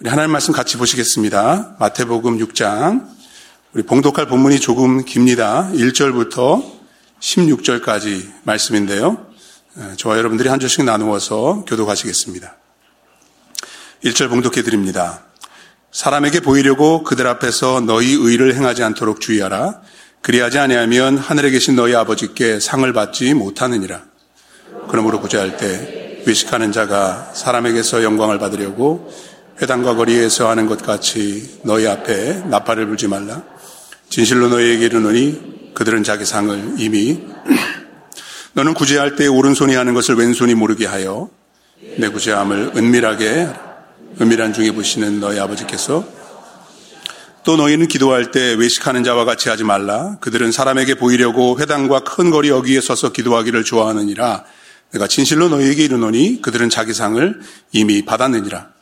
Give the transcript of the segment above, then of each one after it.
우리 하나님 말씀 같이 보시겠습니다. 마태복음 6장. 우리 봉독할 본문이 조금 깁니다. 1절부터 16절까지 말씀인데요. 저와 여러분들이 한 절씩 나누어서 교독하시겠습니다. 1절 봉독해 드립니다. 사람에게 보이려고 그들 앞에서 너희 의를 행하지 않도록 주의하라. 그리하지 아니하면 하늘에 계신 너희 아버지께 상을 받지 못하느니라. 그러므로 구제할 때 외식하는 자가 사람에게서 영광을 받으려고 회당과 거리에서 하는 것 같이 너희 앞에 나팔을 불지 말라. 진실로 너희에게 이르노니 그들은 자기 상을 이미 너는 구제할 때 오른손이 하는 것을 왼손이 모르게 하여 내 구제함을 은밀하게 은밀한 중에 보시는 너희 아버지께서 또 너희는 기도할 때 외식하는 자와 같이 하지 말라. 그들은 사람에게 보이려고 회당과 큰 거리 여기에 서서 기도하기를 좋아하느니라. 내가 진실로 너희에게 이르노니 그들은 자기 상을 이미 받았느니라.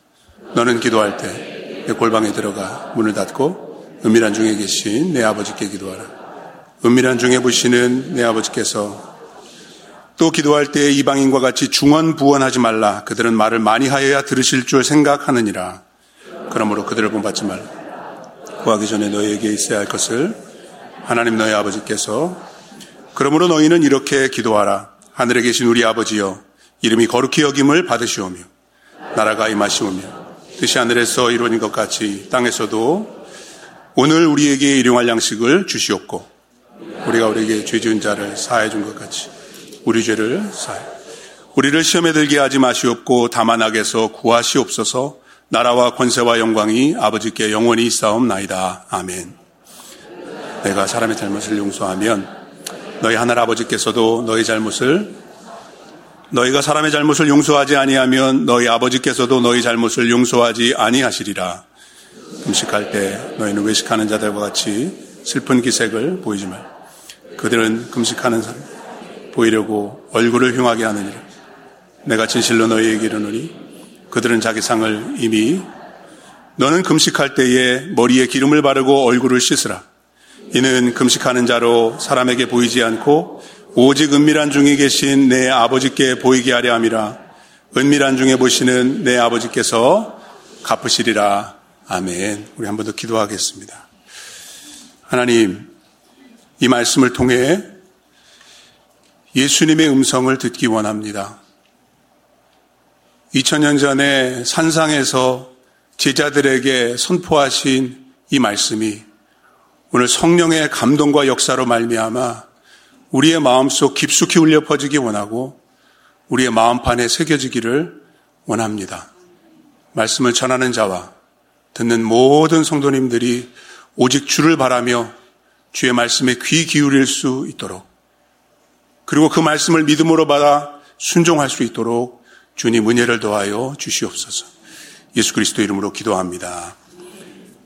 너는 기도할 때 내 골방에 들어가 문을 닫고 은밀한 중에 계신 내 아버지께 기도하라. 은밀한 중에 보시는 내 아버지께서 또 기도할 때 이방인과 같이 중언 부언하지 말라. 그들은 말을 많이 하여야 들으실 줄 생각하느니라. 그러므로 그들을 본받지 말라. 구하기 전에 너희에게 있어야 할 것을 하나님 너희 아버지께서 그러므로 너희는 이렇게 기도하라. 하늘에 계신 우리 아버지여 이름이 거룩히 여김을 받으시오며 나라가 임하시오며 뜻이 하늘에서 이루어진 것 같이 땅에서도 오늘 우리에게 일용할 양식을 주시옵고 우리가 우리에게 죄 지은 자를 사해 준 것 같이 우리 죄를 사해 우리를 시험에 들게 하지 마시옵고 다만 악에서 구하시옵소서 나라와 권세와 영광이 아버지께 영원히 있사옵나이다. 아멘. 내가 사람의 잘못을 용서하면 너희 하늘 아버지께서도 너희 잘못을 너희가 사람의 잘못을 용서하지 아니하면 너희 아버지께서도 너희 잘못을 용서하지 아니하시리라. 음식할 때 너희는 외식하는 자들과 같이 슬픈 기색을 보이지 말. 그들은 금식하는 사람 보이려고 얼굴을 흉하게 하느니라. 내가 진실로 너희에게 이르노니 그들은 자기 상을 이미 너는 금식할 때에 머리에 기름을 바르고 얼굴을 씻으라. 이는 금식하는 자로 사람에게 보이지 않고 오직 은밀한 중에 계신 내 아버지께 보이게 하려 함이라. 은밀한 중에 보시는 내 아버지께서 갚으시리라. 아멘. 우리 한 번 더 기도하겠습니다. 하나님, 이 말씀을 통해 예수님의 음성을 듣기 원합니다. 2000년 전에 산상에서 제자들에게 선포하신 이 말씀이 오늘 성령의 감동과 역사로 말미암아 우리의 마음속 깊숙이 울려 퍼지기 원하고 우리의 마음판에 새겨지기를 원합니다. 말씀을 전하는 자와 듣는 모든 성도님들이 오직 주를 바라며 주의 말씀에 귀 기울일 수 있도록 그리고 그 말씀을 믿음으로 받아 순종할 수 있도록 주님 은혜를 더하여 주시옵소서. 예수 그리스도 이름으로 기도합니다.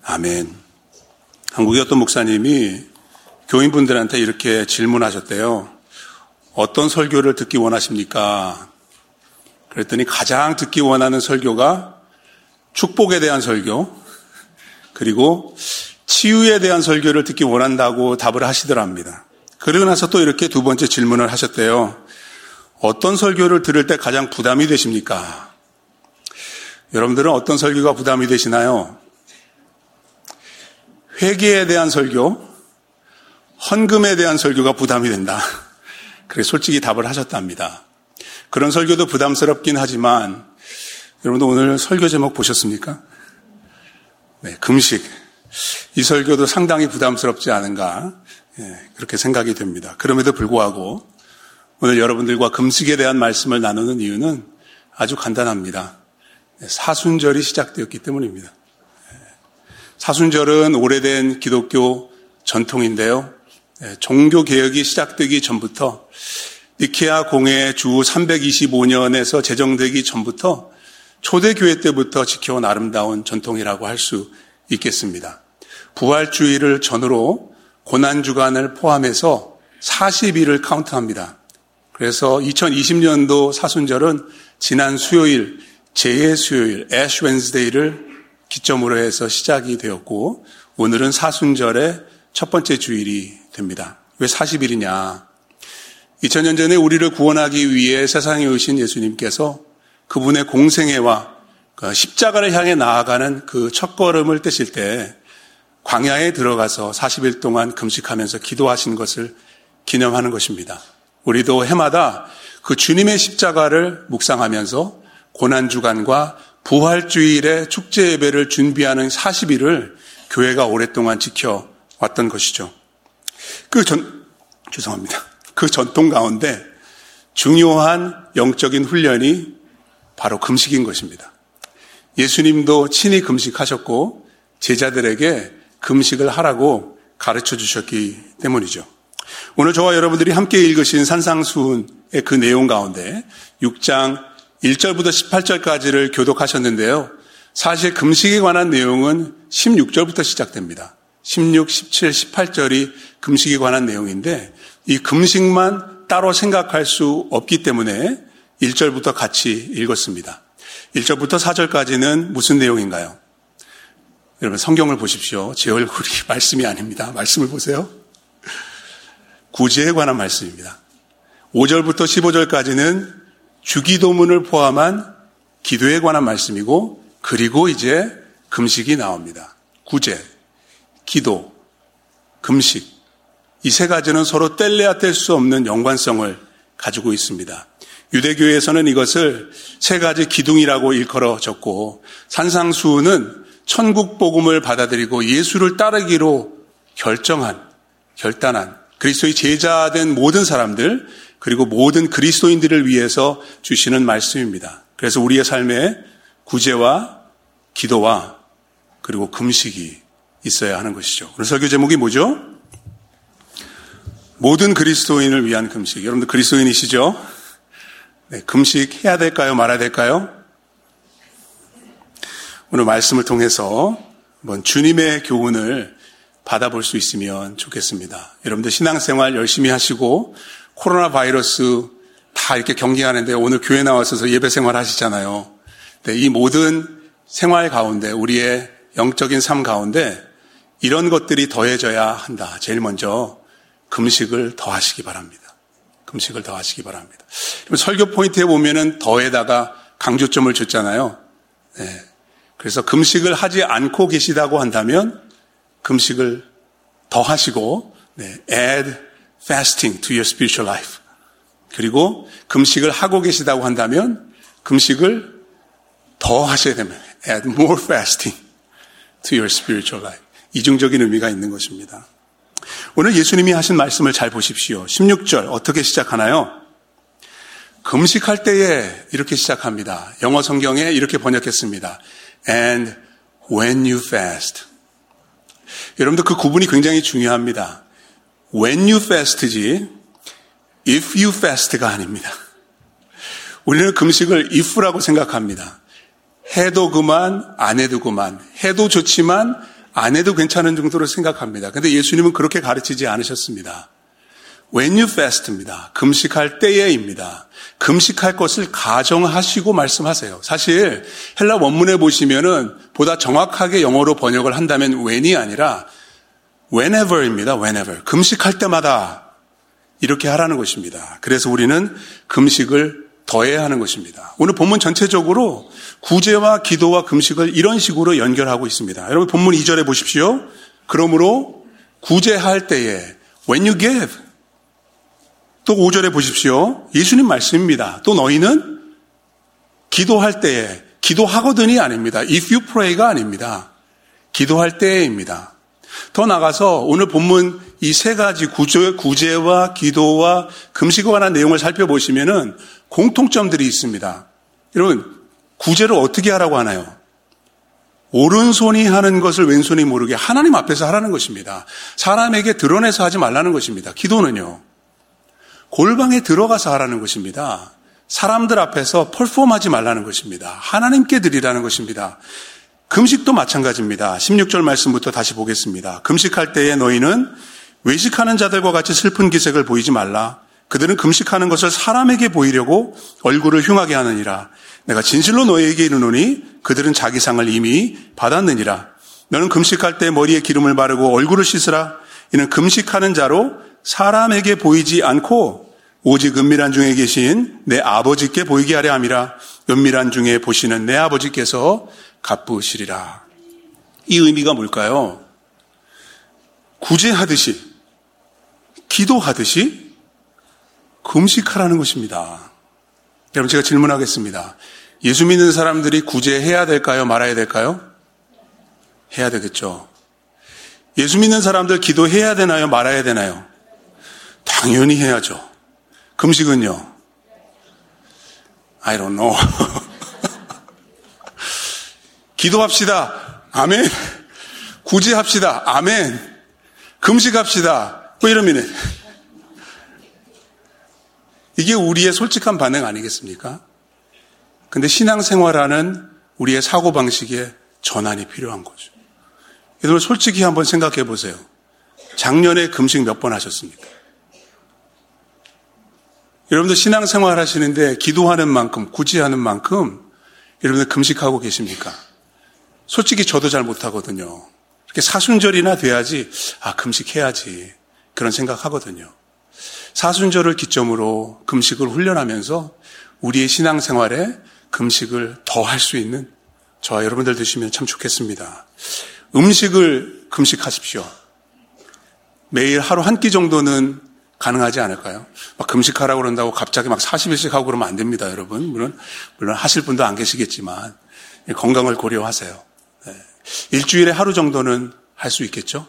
아멘. 한국의 어떤 목사님이 교인분들한테 이렇게 질문하셨대요. 어떤 설교를 듣기 원하십니까? 그랬더니 가장 듣기 원하는 설교가 축복에 대한 설교, 그리고 치유에 대한 설교를 듣기 원한다고 답을 하시더랍니다. 그러고 나서 또 이렇게 두 번째 질문을 하셨대요. 어떤 설교를 들을 때 가장 부담이 되십니까? 여러분들은 어떤 설교가 부담이 되시나요? 회계에 대한 설교, 헌금에 대한 설교가 부담이 된다. 그래 솔직히 답을 하셨답니다. 그런 설교도 부담스럽긴 하지만 여러분도 오늘 설교 제목 보셨습니까? 네, 금식. 이 설교도 상당히 부담스럽지 않은가 예, 그렇게 생각이 됩니다. 그럼에도 불구하고 오늘 여러분들과 금식에 대한 말씀을 나누는 이유는 아주 간단합니다. 네, 사순절이 시작되었기 때문입니다. 예, 사순절은 오래된 기독교 전통인데요. 예, 종교 개혁이 시작되기 전부터 니케아 공회 주 325년에서 제정되기 전부터 초대교회 때부터 지켜온 아름다운 전통이라고 할 수 있겠습니다. 부활주의를 전후로 고난주간을 포함해서 40일을 카운트합니다. 그래서 2020년도 사순절은 지난 수요일, 제2 수요일, 애쉬 웬스데이를 기점으로 해서 시작이 되었고, 오늘은 사순절의 첫 번째 주일이 됩니다. 왜 40일이냐? 2000년 전에 우리를 구원하기 위해 세상에 오신 예수님께서 그분의 공생애와 그 십자가를 향해 나아가는 그 첫걸음을 떼실 때 광야에 들어가서 40일 동안 금식하면서 기도하신 것을 기념하는 것입니다. 우리도 해마다 그 주님의 십자가를 묵상하면서 고난주간과 부활주일의 축제 예배를 준비하는 40일을 교회가 오랫동안 지켜왔던 것이죠. 그 전, 죄송합니다. 그 전통 가운데 중요한 영적인 훈련이 바로 금식인 것입니다. 예수님도 친히 금식하셨고 제자들에게 금식을 하라고 가르쳐 주셨기 때문이죠. 오늘 저와 여러분들이 함께 읽으신 산상수훈의 그 내용 가운데 6장 1절부터 18절까지를 교독하셨는데요. 사실 금식에 관한 내용은 16절부터 시작됩니다. 16, 17, 18절이 금식에 관한 내용인데 이 금식만 따로 생각할 수 없기 때문에 1절부터 같이 읽었습니다. 1절부터 4절까지는 무슨 내용인가요? 여러분 성경을 보십시오. 제 얼굴이 말씀이 아닙니다. 말씀을 보세요. 구제에 관한 말씀입니다. 5절부터 15절까지는 주기도문을 포함한 기도에 관한 말씀이고 그리고 이제 금식이 나옵니다. 구제, 기도, 금식. 이 세 가지는 서로 뗄래야 뗄 수 없는 연관성을 가지고 있습니다. 유대교에서는 이것을 세 가지 기둥이라고 일컬어졌고 산상수는 천국 복음을 받아들이고 예수를 따르기로 결정한 결단한 그리스도의 제자된 모든 사람들 그리고 모든 그리스도인들을 위해서 주시는 말씀입니다. 그래서 우리의 삶에 구제와 기도와 그리고 금식이 있어야 하는 것이죠. 오늘 설교 제목이 뭐죠? 모든 그리스도인을 위한 금식. 여러분들 그리스도인이시죠? 네, 금식 해야 될까요? 말아야 될까요? 오늘 말씀을 통해서 한번 주님의 교훈을 받아볼 수 있으면 좋겠습니다. 여러분들 신앙생활 열심히 하시고 코로나 바이러스 다 이렇게 경계하는데 오늘 교회 나와서 예배 생활 하시잖아요. 네, 이 모든 생활 가운데 우리의 영적인 삶 가운데 이런 것들이 더해져야 한다. 제일 먼저 금식을 더 하시기 바랍니다. 금식을 더 하시기 바랍니다. 설교 포인트에 보면은 더에다가 강조점을 줬잖아요. 네. 그래서 금식을 하지 않고 계시다고 한다면 금식을 더 하시고 네, add fasting to your spiritual life. 그리고 금식을 하고 계시다고 한다면 금식을 더 하셔야 됩니다. add more fasting to your spiritual life. 이중적인 의미가 있는 것입니다. 오늘 예수님이 하신 말씀을 잘 보십시오. 16절 어떻게 시작하나요? 금식할 때에 이렇게 시작합니다. 영어 성경에 이렇게 번역했습니다. And when you fast. 여러분들 그 구분이 굉장히 중요합니다. When you fast지 if you fast가 아닙니다. 우리는 금식을 if라고 생각합니다. 해도 그만, 안 해도 그만. 해도 좋지만 안 해도 괜찮은 정도로 생각합니다. 근데 예수님은 그렇게 가르치지 않으셨습니다. When you fast입니다. 금식할 때에입니다. 금식할 것을 가정하시고 말씀하세요. 사실 헬라 원문에 보시면은 보다 정확하게 영어로 번역을 한다면 when이 아니라 whenever입니다. whenever. 금식할 때마다 이렇게 하라는 것입니다. 그래서 우리는 금식을 더해야 하는 것입니다. 오늘 본문 전체적으로 구제와 기도와 금식을 이런 식으로 연결하고 있습니다. 여러분 본문 2절에 보십시오. 그러므로 구제할 때에 when you give 또 5절에 보십시오. 예수님 말씀입니다. 또 너희는 기도할 때에 기도하거든이 아닙니다. if you pray가 아닙니다. 기도할 때입니다. 더 나가서 오늘 본문 이 세 가지 구제, 구제와 기도와 금식에 관한 내용을 살펴보시면은 공통점들이 있습니다. 여러분, 구제를 어떻게 하라고 하나요? 오른손이 하는 것을 왼손이 모르게 하나님 앞에서 하라는 것입니다. 사람에게 드러내서 하지 말라는 것입니다. 기도는요. 골방에 들어가서 하라는 것입니다. 사람들 앞에서 펄폼하지 말라는 것입니다. 하나님께 드리라는 것입니다. 금식도 마찬가지입니다. 16절 말씀부터 다시 보겠습니다. 금식할 때에 너희는 외식하는 자들과 같이 슬픈 기색을 보이지 말라. 그들은 금식하는 것을 사람에게 보이려고 얼굴을 흉하게 하느니라. 내가 진실로 너희에게 이르노니 그들은 자기 상을 이미 받았느니라. 너는 금식할 때 머리에 기름을 바르고 얼굴을 씻으라. 이는 금식하는 자로 사람에게 보이지 않고 오직 은밀한 중에 계신 내 아버지께 보이게 하려 함이라. 은밀한 중에 보시는 내 아버지께서 갚으시리라. 이 의미가 뭘까요? 구제하듯이, 기도하듯이 금식하라는 것입니다. 여러분 제가 질문하겠습니다. 예수 믿는 사람들이 구제해야 될까요? 말아야 될까요? 해야 되겠죠. 예수 믿는 사람들 기도해야 되나요? 말아야 되나요? 당연히 해야죠. 금식은요? I don't know. 기도합시다. 아멘. 구제합시다. 아멘. 금식합시다. 뭐 이러면 이게 우리의 솔직한 반응 아니겠습니까? 근데 신앙생활하는 우리의 사고방식에 전환이 필요한 거죠. 여러분 솔직히 한번 생각해 보세요. 작년에 금식 몇 번 하셨습니까? 여러분들 신앙생활 하시는데 기도하는 만큼, 구제하는 만큼 여러분들 금식하고 계십니까? 솔직히 저도 잘 못하거든요. 이렇게 사순절이나 돼야지, 아, 금식해야지. 그런 생각하거든요. 사순절을 기점으로 금식을 훈련하면서 우리의 신앙생활에 금식을 더 할 수 있는 저와 여러분들 되시면 참 좋겠습니다. 음식을 금식하십시오. 매일 하루 한 끼 정도는 가능하지 않을까요? 막 금식하라고 그런다고 갑자기 막 40일씩 하고 그러면 안 됩니다, 여러분. 물론, 물론 하실 분도 안 계시겠지만, 건강을 고려하세요. 네. 일주일에 하루 정도는 할 수 있겠죠?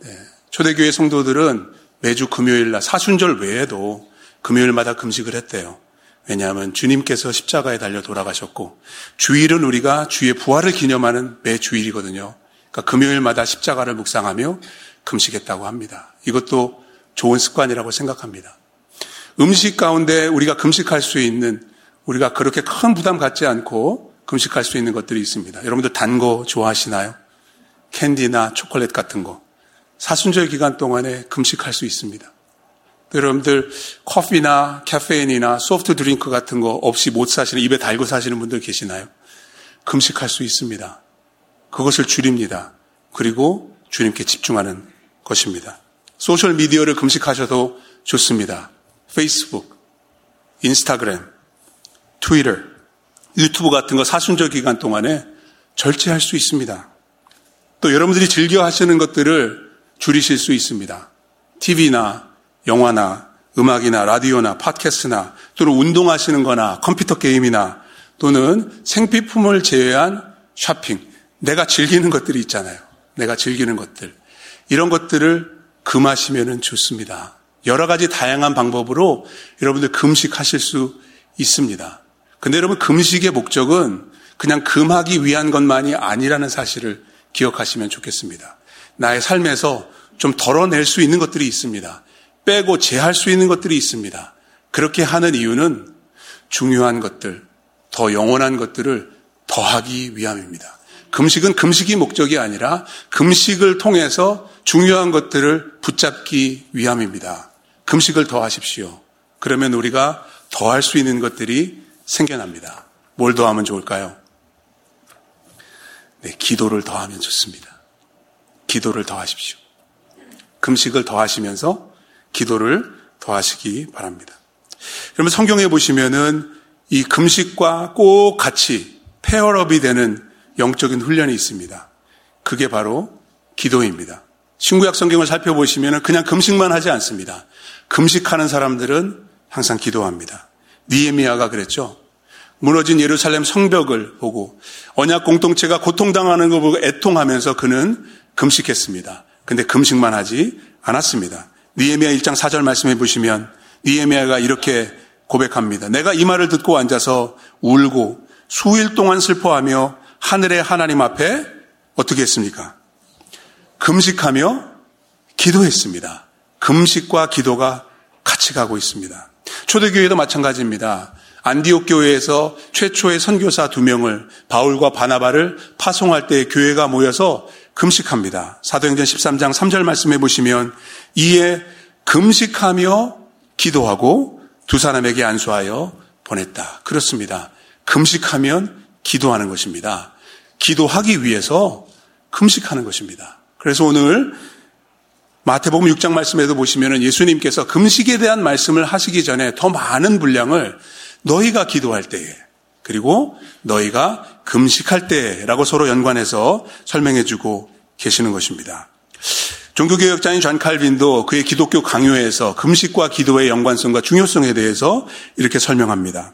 네. 초대교회 성도들은 매주 금요일 날 사순절 외에도 금요일마다 금식을 했대요. 왜냐하면 주님께서 십자가에 달려 돌아가셨고 주일은 우리가 주의 부활을 기념하는 매 주일이거든요. 그러니까 금요일마다 십자가를 묵상하며 금식했다고 합니다. 이것도 좋은 습관이라고 생각합니다. 음식 가운데 우리가 금식할 수 있는 우리가 그렇게 큰 부담 갖지 않고 금식할 수 있는 것들이 있습니다. 여러분들 단 거 좋아하시나요? 캔디나 초콜릿 같은 거. 사순절 기간 동안에 금식할 수 있습니다. 여러분들 커피나 카페인이나 soft drink 같은 거 없이 못 사시는 입에 달고 사시는 분들 계시나요? 금식할 수 있습니다. 그것을 줄입니다. 그리고 주님께 집중하는 것입니다. 소셜 미디어를 금식하셔도 좋습니다. 페이스북, 인스타그램, 트위터, 유튜브 같은 거 사순절 기간 동안에 절제할 수 있습니다. 또 여러분들이 즐겨 하시는 것들을 줄이실 수 있습니다. TV나 영화나 음악이나 라디오나 팟캐스트나 또는 운동하시는 거나 컴퓨터 게임이나 또는 생필품을 제외한 쇼핑, 내가 즐기는 것들이 있잖아요. 내가 즐기는 것들. 이런 것들을 금하시면 좋습니다. 여러 가지 다양한 방법으로 여러분들 금식하실 수 있습니다. 근데 여러분 금식의 목적은 그냥 금하기 위한 것만이 아니라는 사실을 기억하시면 좋겠습니다. 나의 삶에서 좀 덜어낼 수 있는 것들이 있습니다. 빼고 제할 수 있는 것들이 있습니다. 그렇게 하는 이유는 중요한 것들, 더 영원한 것들을 더하기 위함입니다. 금식은 금식이 목적이 아니라 금식을 통해서 중요한 것들을 붙잡기 위함입니다. 금식을 더 하십시오. 그러면 우리가 더할 수 있는 것들이 생겨납니다. 뭘 더하면 좋을까요? 네, 기도를 더하면 좋습니다. 기도를 더하십시오. 금식을 더하시면서 기도를 더하시기 바랍니다. 그러면 성경에 보시면은 이 금식과 꼭 같이 페어업이 되는 영적인 훈련이 있습니다. 그게 바로 기도입니다. 신구약 성경을 살펴보시면 그냥 금식만 하지 않습니다. 금식하는 사람들은 항상 기도합니다. 니에미아가 그랬죠. 무너진 예루살렘 성벽을 보고 언약 공동체가 고통당하는 걸 보고 애통하면서 그는 금식했습니다. 근데 금식만 하지 않았습니다. 니에미아 1장 4절 말씀해 보시면 니에미아가 이렇게 고백합니다. 내가 이 말을 듣고 앉아서 울고 수일 동안 슬퍼하며 하늘의 하나님 앞에 어떻게 했습니까? 금식하며 기도했습니다. 금식과 기도가 같이 가고 있습니다. 초대교회도 마찬가지입니다. 안디옥 교회에서 최초의 선교사 두 명을 바울과 바나바를 파송할 때 교회가 모여서 금식합니다. 사도행전 13장 3절 말씀해 보시면 이에 금식하며 기도하고 두 사람에게 안수하여 보냈다. 그렇습니다. 금식하면 기도하는 것입니다. 기도하기 위해서 금식하는 것입니다. 그래서 오늘 마태복음 6장 말씀에도 보시면 예수님께서 금식에 대한 말씀을 하시기 전에 더 많은 분량을 너희가 기도할 때에 그리고 너희가 금식할 때라고 서로 연관해서 설명해 주고 계시는 것입니다. 종교개혁자인 존 칼빈도 그의 기독교 강요에서 금식과 기도의 연관성과 중요성에 대해서 이렇게 설명합니다.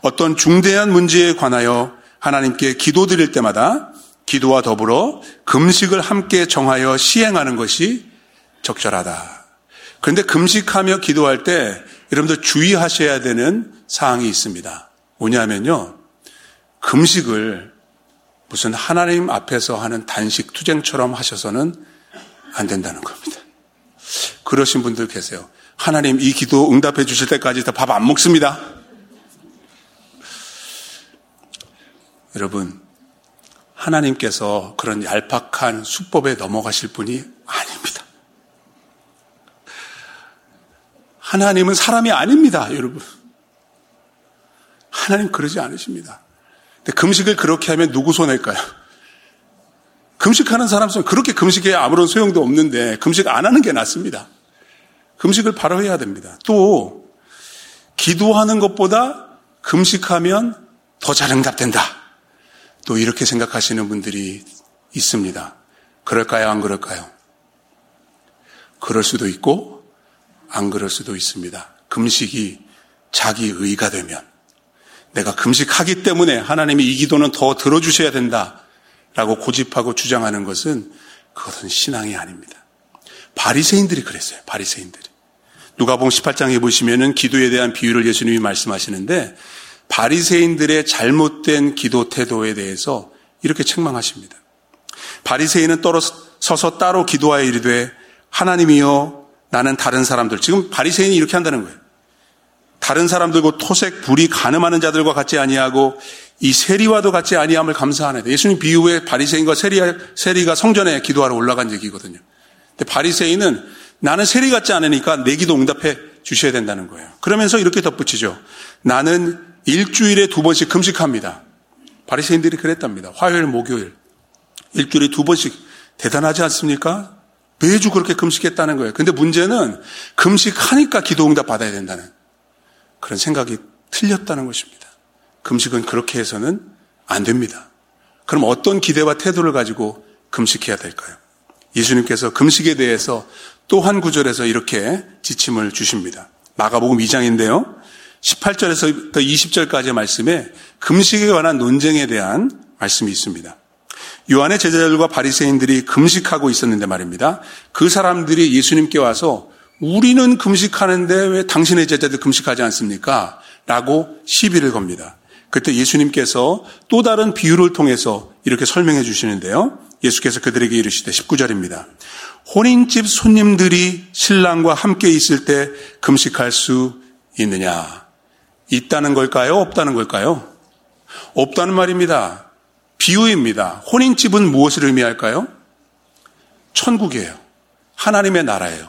어떤 중대한 문제에 관하여 하나님께 기도드릴 때마다 기도와 더불어 금식을 함께 정하여 시행하는 것이 적절하다. 그런데 금식하며 기도할 때 여러분들 주의하셔야 되는 사항이 있습니다. 뭐냐면요. 금식을 무슨 하나님 앞에서 하는 단식 투쟁처럼 하셔서는 안 된다는 겁니다. 그러신 분들 계세요. 하나님 이 기도 응답해 주실 때까지 다 밥 안 먹습니다. 여러분, 하나님께서 그런 얄팍한 수법에 넘어가실 분이 아닙니다. 하나님은 사람이 아닙니다, 여러분. 하나님 그러지 않으십니다. 근데 금식을 그렇게 하면 누구 손해일까요? 금식하는 사람 손, 그렇게 금식에 아무런 소용도 없는데 금식 안 하는 게 낫습니다. 금식을 바로 해야 됩니다. 또, 기도하는 것보다 금식하면 더 잘 응답된다. 또 이렇게 생각하시는 분들이 있습니다. 그럴까요? 안 그럴까요? 그럴 수도 있고, 안 그럴 수도 있습니다. 금식이 자기 의가 되면, 내가 금식하기 때문에 하나님이 이 기도는 더 들어주셔야 된다. 라고 고집하고 주장하는 것은 그것은 신앙이 아닙니다. 바리새인들이 그랬어요. 바리새인들이. 누가복음 18장에 보시면은 기도에 대한 비유를 예수님이 말씀하시는데 바리새인들의 잘못된 기도 태도에 대해서 이렇게 책망하십니다. 바리새인은 떨어 서서 따로 기도하여 이르되 하나님이여 나는 다른 사람들 지금 바리새인이 이렇게 한다는 거예요. 다른 사람들과 토색 불이 가늠하는 자들과 같이 아니하고 이 세리와도 같이 아니함을 감사하네. 예수님 비유의 바리새인과 세리, 세리가 성전에 기도하러 올라간 얘기거든요. 근데 바리새인은 나는 세리 같지 않으니까 내 기도 응답해 주셔야 된다는 거예요. 그러면서 이렇게 덧붙이죠. 나는 일주일에 두 번씩 금식합니다. 바리새인들이 그랬답니다. 화요일, 목요일. 일주일에 두 번씩 대단하지 않습니까? 매주 그렇게 금식했다는 거예요. 근데 문제는 금식하니까 기도 응답 받아야 된다는 그런 생각이 틀렸다는 것입니다. 금식은 그렇게 해서는 안 됩니다. 그럼 어떤 기대와 태도를 가지고 금식해야 될까요? 예수님께서 금식에 대해서 또 한 구절에서 이렇게 지침을 주십니다. 마가복음 2장인데요. 18절에서 20절까지의 말씀에 금식에 관한 논쟁에 대한 말씀이 있습니다. 요한의 제자들과 바리새인들이 금식하고 있었는데 말입니다. 그 사람들이 예수님께 와서 우리는 금식하는데 왜 당신의 제자들 금식하지 않습니까? 라고 시비를 겁니다. 그때 예수님께서 또 다른 비유를 통해서 이렇게 설명해 주시는데요. 예수께서 그들에게 이르시되 19절입니다. 혼인집 손님들이 신랑과 함께 있을 때 금식할 수 있느냐? 있다는 걸까요? 없다는 걸까요? 없다는 말입니다. 비유입니다. 혼인집은 무엇을 의미할까요? 천국이에요. 하나님의 나라예요.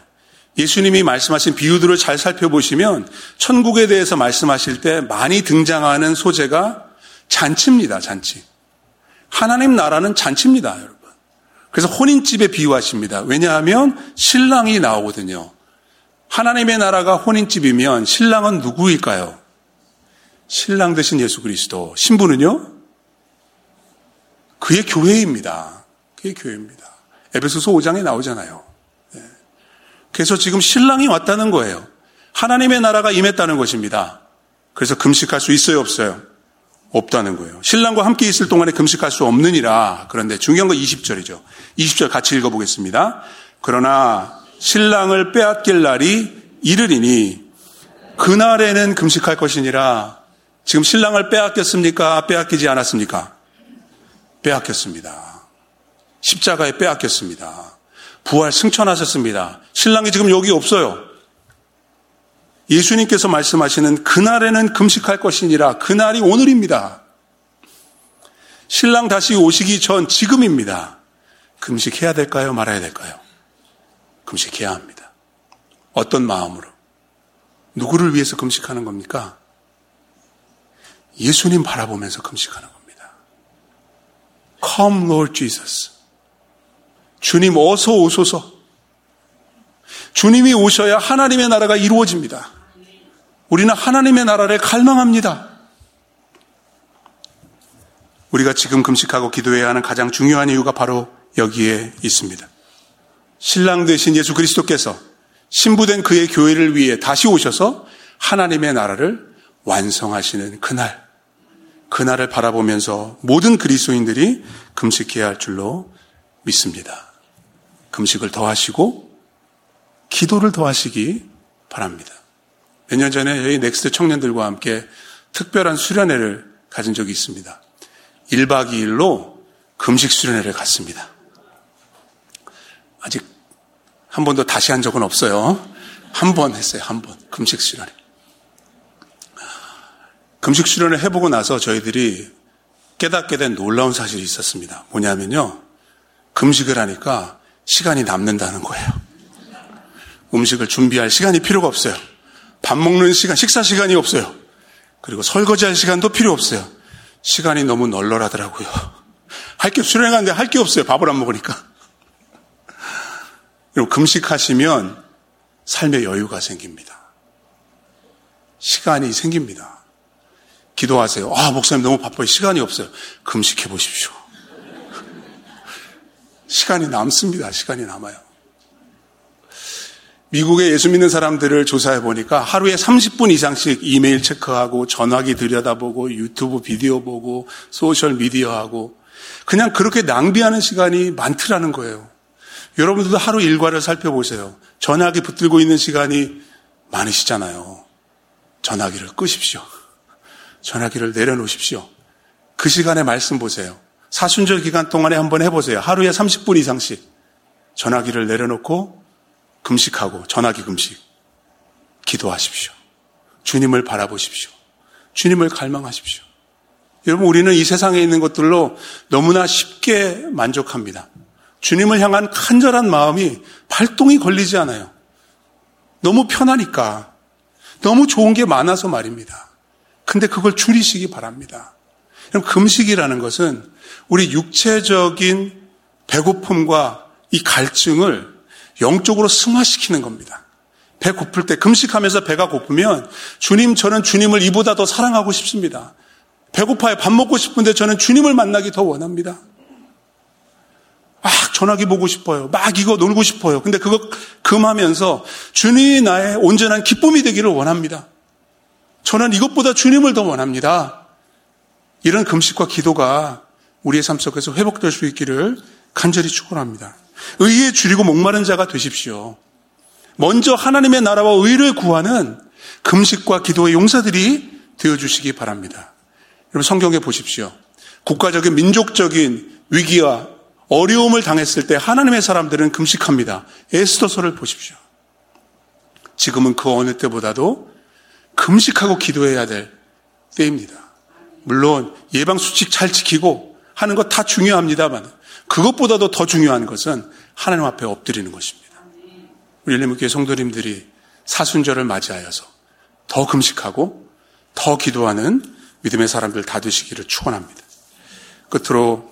예수님이 말씀하신 비유들을 잘 살펴보시면 천국에 대해서 말씀하실 때 많이 등장하는 소재가 잔치입니다, 잔치. 하나님 나라는 잔치입니다, 여러분. 그래서 혼인집에 비유하십니다. 왜냐하면 신랑이 나오거든요. 하나님의 나라가 혼인집이면 신랑은 누구일까요? 신랑 되신 예수 그리스도. 신부는요? 그의 교회입니다. 그의 교회입니다. 에베소서 5장에 나오잖아요. 그래서 지금 신랑이 왔다는 거예요. 하나님의 나라가 임했다는 것입니다. 그래서 금식할 수 있어요, 없어요? 없다는 거예요. 신랑과 함께 있을 동안에 금식할 수 없느니라. 그런데 중요한 건 20절이죠. 20절 같이 읽어보겠습니다. 그러나 신랑을 빼앗길 날이 이르리니 그날에는 금식할 것이니라. 지금 신랑을 빼앗겼습니까? 빼앗기지 않았습니까? 빼앗겼습니다. 십자가에 빼앗겼습니다. 부활 승천하셨습니다. 신랑이 지금 여기 없어요. 예수님께서 말씀하시는 그날에는 금식할 것이니라. 그날이 오늘입니다. 신랑 다시 오시기 전 지금입니다. 금식해야 될까요? 말아야 될까요? 금식해야 합니다. 어떤 마음으로? 누구를 위해서 금식하는 겁니까? 예수님 바라보면서 금식하는 겁니다. Come, Lord Jesus. 주님 어서 오소서. 주님이 오셔야 하나님의 나라가 이루어집니다. 우리는 하나님의 나라를 갈망합니다. 우리가 지금 금식하고 기도해야 하는 가장 중요한 이유가 바로 여기에 있습니다. 신랑 되신 예수 그리스도께서 신부된 그의 교회를 위해 다시 오셔서 하나님의 나라를 완성하시는 그날, 그날을 바라보면서 모든 그리스도인들이 금식해야 할 줄로 믿습니다. 금식을 더 하시고 기도를 더 하시기 바랍니다. 몇 년 전에 저희 넥스트 청년들과 함께 특별한 수련회를 가진 적이 있습니다. 1박 2일로 금식 수련회를 갔습니다. 아직 한 번도 다시 한 적은 없어요. 한 번 했어요. 한 번. 금식 수련회. 금식 수련을 해보고 나서 저희들이 깨닫게 된 놀라운 사실이 있었습니다. 뭐냐면요. 금식을 하니까 시간이 남는다는 거예요. 음식을 준비할 시간이 필요가 없어요. 밥 먹는 시간, 식사 시간이 없어요. 그리고 설거지할 시간도 필요 없어요. 시간이 너무 널널하더라고요. 할 게 수련하는데 할 게 없어요. 밥을 안 먹으니까. 그리고 금식하시면 삶의 여유가 생깁니다. 시간이 생깁니다. 기도하세요. 아, 목사님 너무 바빠요. 시간이 없어요. 금식해 보십시오. 시간이 남습니다. 시간이 남아요. 미국의 예수 믿는 사람들을 조사해 보니까 하루에 30분 이상씩 이메일 체크하고 전화기 들여다보고 유튜브 비디오 보고 소셜 미디어 하고 그냥 그렇게 낭비하는 시간이 많더라는 거예요. 여러분들도 하루 일과를 살펴보세요. 전화기 붙들고 있는 시간이 많으시잖아요. 전화기를 끄십시오. 전화기를 내려놓으십시오. 그 시간에 말씀 보세요. 사순절 기간 동안에 한번 해보세요. 하루에 30분 이상씩 전화기를 내려놓고 금식하고 전화기 금식 기도하십시오. 주님을 바라보십시오. 주님을 갈망하십시오. 여러분 우리는 이 세상에 있는 것들로 너무나 쉽게 만족합니다. 주님을 향한 간절한 마음이 발동이 걸리지 않아요. 너무 편하니까. 너무 좋은 게 많아서 말입니다. 근데 그걸 줄이시기 바랍니다. 그럼 금식이라는 것은 우리 육체적인 배고픔과 이 갈증을 영적으로 승화시키는 겁니다. 배 고플 때 금식하면서 배가 고프면 주님 저는 주님을 이보다 더 사랑하고 싶습니다. 배고파요. 밥 먹고 싶은데 저는 주님을 만나기 더 원합니다. 막 전화기 보고 싶어요. 막 이거 놀고 싶어요. 근데 그거 금하면서 주님이 나의 온전한 기쁨이 되기를 원합니다. 저는 이것보다 주님을 더 원합니다. 이런 금식과 기도가 우리의 삶 속에서 회복될 수 있기를 간절히 축원합니다. 의에 줄이고 목마른 자가 되십시오. 먼저 하나님의 나라와 의를 구하는 금식과 기도의 용사들이 되어 주시기 바랍니다. 여러분 성경에 보십시오. 국가적인 민족적인 위기와 어려움을 당했을 때 하나님의 사람들은 금식합니다. 에스더서를 보십시오. 지금은 그 어느 때보다도 금식하고 기도해야 될 때입니다. 물론 예방 수칙 잘 지키고 하는 것 다 중요합니다만 그것보다도 더 중요한 것은 하나님 앞에 엎드리는 것입니다. 우리 일리교회 성도님들이 사순절을 맞이하여서 더 금식하고 더 기도하는 믿음의 사람들 다 되시기를 축원합니다. 끝으로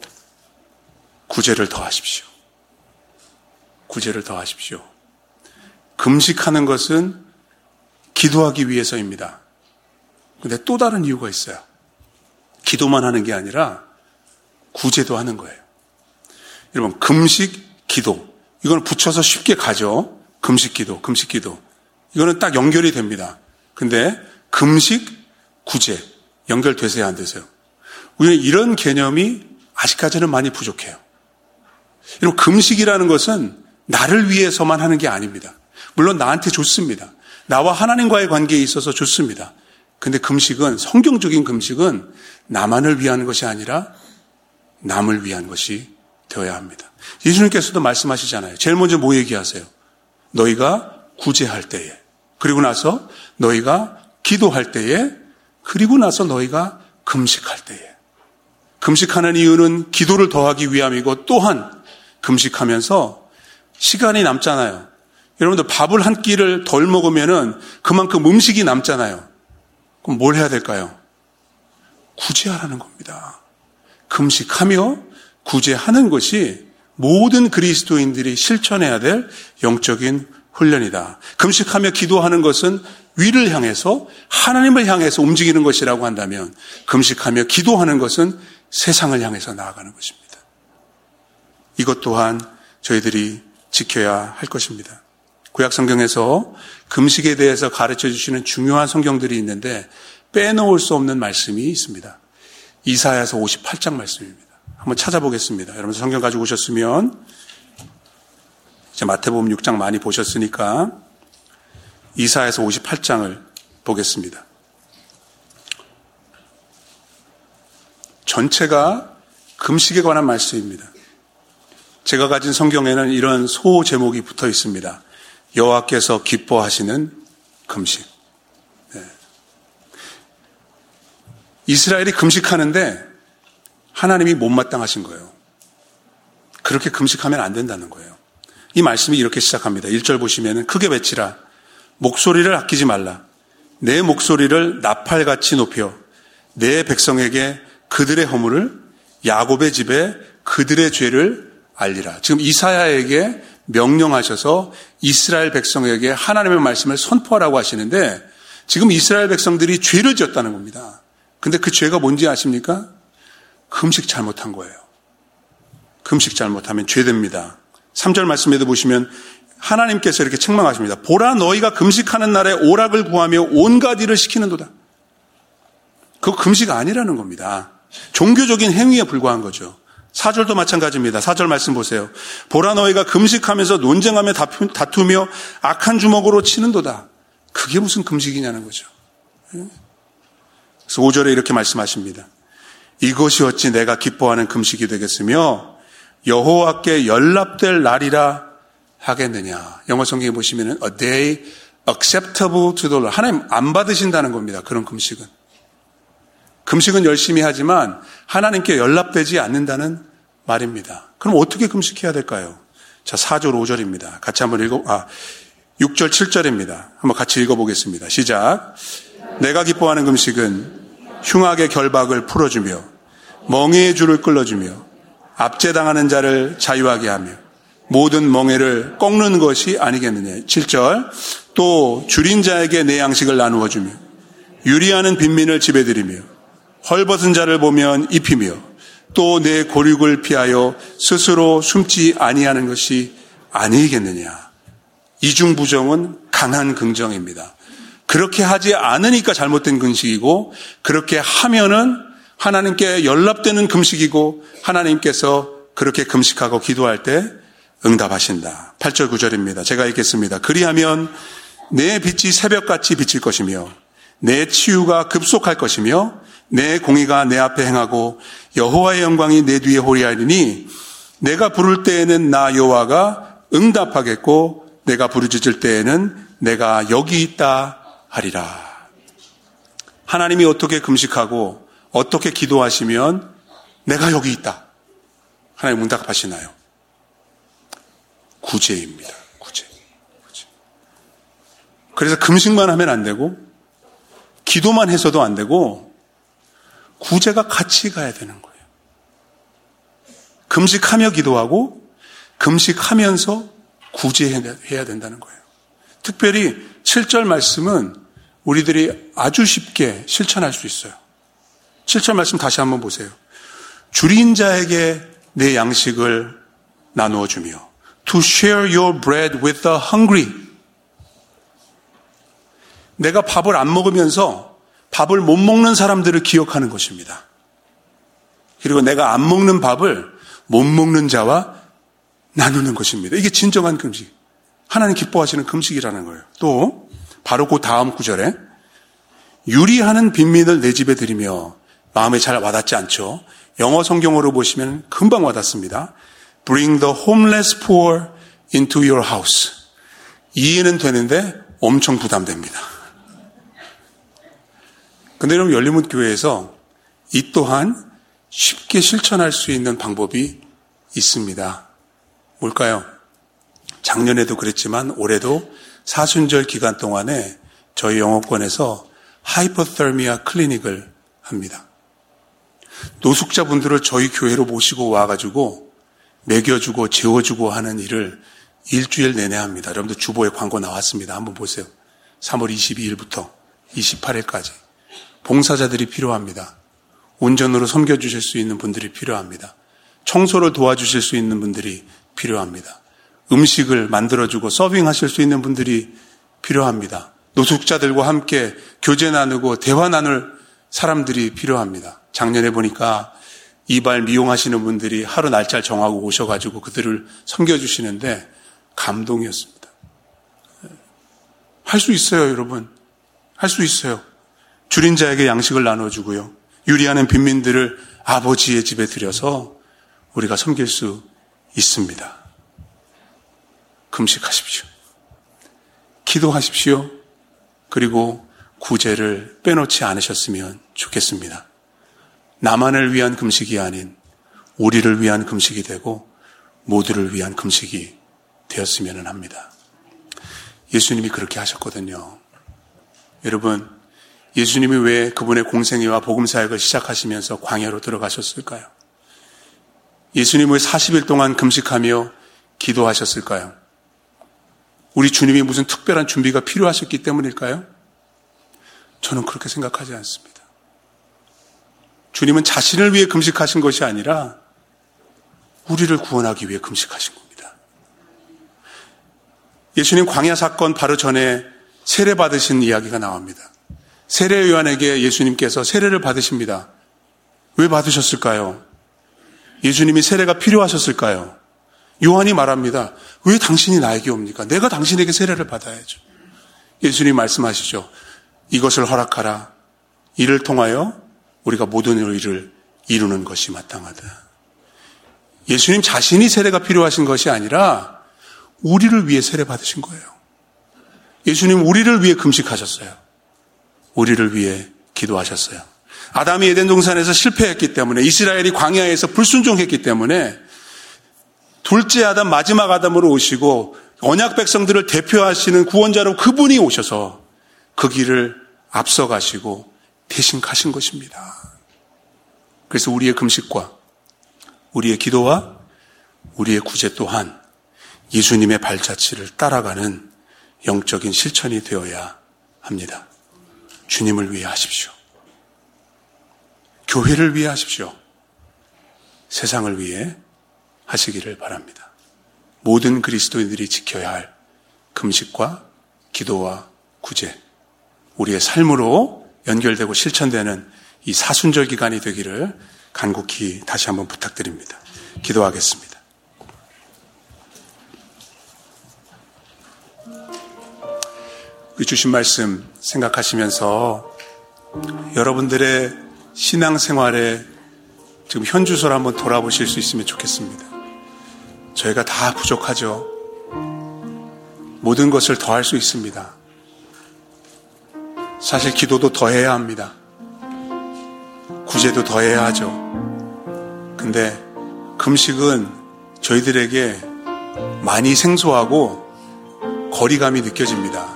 구제를 더 하십시오. 구제를 더 하십시오. 금식하는 것은 기도하기 위해서입니다. 근데 또 다른 이유가 있어요. 기도만 하는 게 아니라 구제도 하는 거예요. 여러분, 금식, 기도. 이거는 붙여서 쉽게 가죠. 금식, 기도, 금식, 기도. 이거는 딱 연결이 됩니다. 근데 금식, 구제. 연결되세요, 안 되세요? 우리는 이런 개념이 아직까지는 많이 부족해요. 여러분, 금식이라는 것은 나를 위해서만 하는 게 아닙니다. 물론 나한테 좋습니다. 나와 하나님과의 관계에 있어서 좋습니다. 근데 금식은, 성경적인 금식은 나만을 위한 것이 아니라 남을 위한 것이 되어야 합니다. 예수님께서도 말씀하시잖아요. 제일 먼저 뭐 얘기하세요? 너희가 구제할 때에, 그리고 나서 너희가 기도할 때에, 그리고 나서 너희가 금식할 때에. 금식하는 이유는 기도를 더하기 위함이고 또한 금식하면서 시간이 남잖아요. 여러분들 밥을 한 끼를 덜 먹으면은 그만큼 음식이 남잖아요. 그럼 뭘 해야 될까요? 구제하라는 겁니다. 금식하며 구제하는 것이 모든 그리스도인들이 실천해야 될 영적인 훈련이다. 금식하며 기도하는 것은 위를 향해서 하나님을 향해서 움직이는 것이라고 한다면 금식하며 기도하는 것은 세상을 향해서 나아가는 것입니다. 이것 또한 저희들이 지켜야 할 것입니다. 구약 성경에서 금식에 대해서 가르쳐 주시는 중요한 성경들이 있는데 빼놓을 수 없는 말씀이 있습니다. 이사야서 58장 말씀입니다. 한번 찾아보겠습니다. 여러분 성경 가지고 오셨으면 이제 마태복음 6장 많이 보셨으니까 이사야서 58장을 보겠습니다. 전체가 금식에 관한 말씀입니다. 제가 가진 성경에는 이런 소 제목이 붙어 있습니다. 여호와께서 기뻐하시는 금식. 네. 이스라엘이 금식하는데 하나님이 못마땅하신 거예요. 그렇게 금식하면 안 된다는 거예요. 이 말씀이 이렇게 시작합니다. 1절 보시면 크게 외치라. 목소리를 아끼지 말라. 내 목소리를 나팔같이 높여 내 백성에게 그들의 허물을 야곱의 집에 그들의 죄를 알리라. 지금 이사야에게 명령하셔서 이스라엘 백성에게 하나님의 말씀을 선포하라고 하시는데 지금 이스라엘 백성들이 죄를 지었다는 겁니다. 근데 그 죄가 뭔지 아십니까? 금식 잘못한 거예요. 금식 잘못하면 죄됩니다. 3절 말씀에도 보시면 하나님께서 이렇게 책망하십니다. 보라 너희가 금식하는 날에 오락을 구하며 온갖 일을 시키는도다. 그거 금식 아니라는 겁니다. 종교적인 행위에 불과한 거죠. 사절도 마찬가지입니다. 사절 말씀 보세요. 보라 너희가 금식하면서 논쟁하며 다투며 악한 주먹으로 치는도다. 그게 무슨 금식이냐는 거죠. 예? 그래서 5절에 이렇게 말씀하십니다. 이것이 어찌 내가 기뻐하는 금식이 되겠으며 여호와께 연락될 날이라 하겠느냐. 영어 성경에 보시면 a day acceptable to the Lord. 하나님 안 받으신다는 겁니다. 그런 금식은. 금식은 열심히 하지만 하나님께 연락되지 않는다는 말입니다. 그럼 어떻게 금식해야 될까요? 자, 4절, 5절입니다. 같이 한번 읽어, 아, 6절, 7절입니다. 한번 같이 읽어 보겠습니다. 시작. 내가 기뻐하는 금식은 흉악의 결박을 풀어주며 멍해의 줄을 끌어주며 압제당하는 자를 자유하게 하며 모든 멍해를 꺾는 것이 아니겠느냐. 7절. 또 줄인 자에게 내 양식을 나누어 주며 유리하는 빈민을 들이며 헐벗은 자를 보면 입히며 또 내 고륙을 피하여 스스로 숨지 아니하는 것이 아니겠느냐. 이중부정은 강한 긍정입니다. 그렇게 하지 않으니까 잘못된 금식이고 그렇게 하면은 하나님께 연락되는 금식이고 하나님께서 그렇게 금식하고 기도할 때 응답하신다. 8절 9절입니다. 제가 읽겠습니다. 그리하면 내 빛이 새벽같이 비칠 것이며 내 치유가 급속할 것이며 내 공의가 내 앞에 행하고 여호와의 영광이 내 뒤에 호리하리니 내가 부를 때에는 나 여호와가 응답하겠고 내가 부르짖을 때에는 내가 여기 있다 하리라. 하나님이 어떻게 금식하고 어떻게 기도하시면 내가 여기 있다. 하나님 응답하시나요? 구제입니다. 구제. 구제. 그래서 금식만 하면 안 되고 기도만 해서도 안 되고 구제가 같이 가야 되는 거예요. 금식하며 기도하고 금식하면서 구제해야 된다는 거예요. 특별히 7절 말씀은 우리들이 아주 쉽게 실천할 수 있어요. 7절 말씀 다시 한번 보세요. 줄인 자에게 내 양식을 나누어 주며 to share your bread with the hungry. 내가 밥을 안 먹으면서 밥을 못 먹는 사람들을 기억하는 것입니다. 그리고 내가 안 먹는 밥을 못 먹는 자와 나누는 것입니다. 이게 진정한 금식. 하나님 기뻐하시는 금식이라는 거예요. 또 바로 그 다음 구절에 유리하는 빈민을 내 집에 들이며 마음에 잘 와닿지 않죠. 영어 성경으로 보시면 금방 와닿습니다. Bring the homeless poor into your house. 이해는 되는데 엄청 부담됩니다. 근데 여러분 열림문 교회에서 이 또한 쉽게 실천할 수 있는 방법이 있습니다. 뭘까요? 작년에도 그랬지만 올해도 사순절 기간 동안에 저희 영어권에서 하이퍼터미아 클리닉을 합니다. 노숙자분들을 저희 교회로 모시고 와가지고 먹여주고 재워주고 하는 일을 일주일 내내 합니다. 여러분들 주보에 광고 나왔습니다. 한번 보세요. 3월 22일부터 28일까지. 봉사자들이 필요합니다. 온전으로 섬겨주실 수 있는 분들이 필요합니다. 청소를 도와주실 수 있는 분들이 필요합니다. 음식을 만들어주고 서빙하실 수 있는 분들이 필요합니다. 노숙자들과 함께 교제 나누고 대화 나눌 사람들이 필요합니다. 작년에 보니까 이발 미용하시는 분들이 하루 날짜를 정하고 오셔가지고 그들을 섬겨주시는데 감동이었습니다. 할 수 있어요, 여러분. 할 수 있어요. 줄인 자에게 양식을 나눠주고요. 유리하는 빈민들을 아버지의 집에 들여서 우리가 섬길 수 있습니다. 금식하십시오. 기도하십시오. 그리고 구제를 빼놓지 않으셨으면 좋겠습니다. 나만을 위한 금식이 아닌 우리를 위한 금식이 되고 모두를 위한 금식이 되었으면 합니다. 예수님이 그렇게 하셨거든요. 여러분, 예수님이 왜 그분의 공생애와 복음사역을 시작하시면서 광야로 들어가셨을까요? 예수님을 40일 동안 금식하며 기도하셨을까요? 우리 주님이 무슨 특별한 준비가 필요하셨기 때문일까요? 저는 그렇게 생각하지 않습니다. 주님은 자신을 위해 금식하신 것이 아니라 우리를 구원하기 위해 금식하신 겁니다. 예수님 광야 사건 바로 전에 세례 받으신 이야기가 나옵니다. 세례 요한에게 예수님께서 세례를 받으십니다. 왜 받으셨을까요? 예수님이 세례가 필요하셨을까요? 요한이 말합니다. 왜 당신이 나에게 옵니까? 내가 당신에게 세례를 받아야죠. 예수님 말씀하시죠. 이것을 허락하라. 이를 통하여 우리가 모든 의를 이루는 것이 마땅하다. 예수님 자신이 세례가 필요하신 것이 아니라 우리를 위해 세례 받으신 거예요. 예수님 우리를 위해 금식하셨어요. 우리를 위해 기도하셨어요. 아담이 에덴 동산에서 실패했기 때문에 이스라엘이 광야에서 불순종했기 때문에 둘째 아담 마지막 아담으로 오시고 언약 백성들을 대표하시는 구원자로 그분이 오셔서 그 길을 앞서 가시고 대신 가신 것입니다. 그래서 우리의 금식과 우리의 기도와 우리의 구제 또한 예수님의 발자취를 따라가는 영적인 실천이 되어야 합니다. 주님을 위해 하십시오. 교회를 위해 하십시오. 세상을 위해 하시기를 바랍니다. 모든 그리스도인들이 지켜야 할 금식과 기도와 구제, 우리의 삶으로 연결되고 실천되는 이 사순절 기간이 되기를 간곡히 다시 한번 부탁드립니다. 기도하겠습니다. 주신 말씀 생각하시면서 여러분들의 신앙생활에 지금 현주소를 한번 돌아보실 수 있으면 좋겠습니다. 저희가 다 부족하죠. 모든 것을 더할 수 있습니다. 사실 기도도 더해야 합니다. 구제도 더해야 하죠. 근데 금식은 저희들에게 많이 생소하고 거리감이 느껴집니다.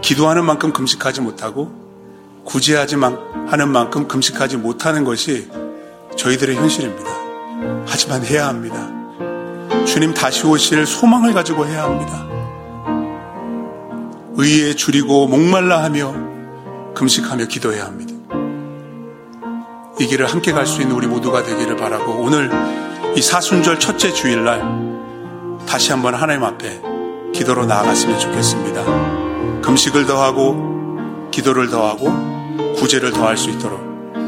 기도하는 만큼 금식하지 못하고 구제하지 하는 만큼 금식하지 못하는 것이 저희들의 현실입니다. 하지만 해야 합니다. 주님 다시 오실 소망을 가지고 해야 합니다. 의에 줄이고 목말라 하며 금식하며 기도해야 합니다. 이 길을 함께 갈 수 있는 우리 모두가 되기를 바라고 오늘 이 사순절 첫째 주일날 다시 한번 하나님 앞에 기도로 나아갔으면 좋겠습니다. 금식을 더하고 기도를 더하고 구제를 더할 수 있도록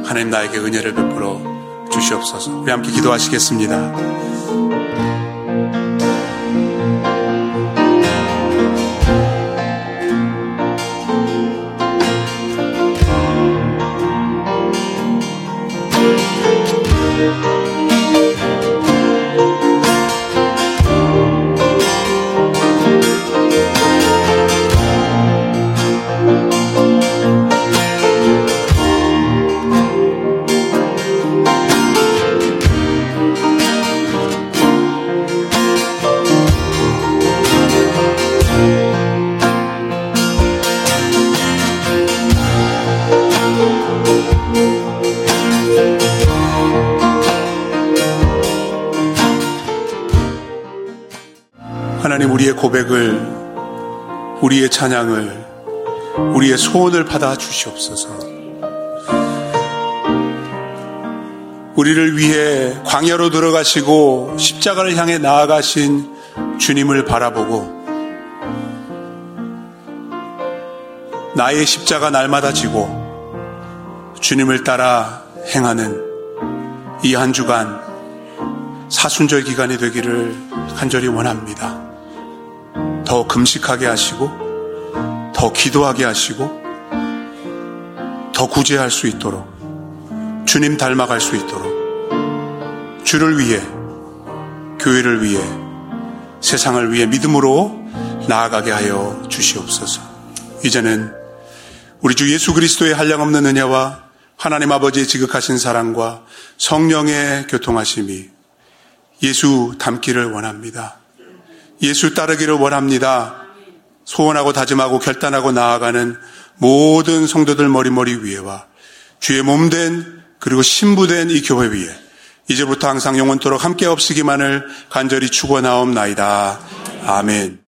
하나님 나에게 은혜를 베풀어 주시옵소서. 우리 함께 기도하시겠습니다. 찬양을, 우리의 소원을 받아 주시옵소서. 우리를 위해 광야로 들어가시고 십자가를 향해 나아가신 주님을 바라보고 나의 십자가 날마다 지고 주님을 따라 행하는 이 한 주간 사순절 기간이 되기를 간절히 원합니다. 더 금식하게 하시고, 더 기도하게 하시고, 더 구제할 수 있도록, 주님 닮아갈 수 있도록, 주를 위해, 교회를 위해, 세상을 위해 믿음으로 나아가게 하여 주시옵소서. 이제는 우리 주 예수 그리스도의 한량없는 은혜와 하나님 아버지의 지극하신 사랑과 성령의 교통하심이 예수 닮기를 원합니다. 예수 따르기를 원합니다. 소원하고 다짐하고 결단하고 나아가는 모든 성도들 머리머리 위에와 주의 몸된 그리고 신부된 이 교회 위에 이제부터 항상 영원토록 함께 없으기만을 간절히 축원하옵나이다. 아멘.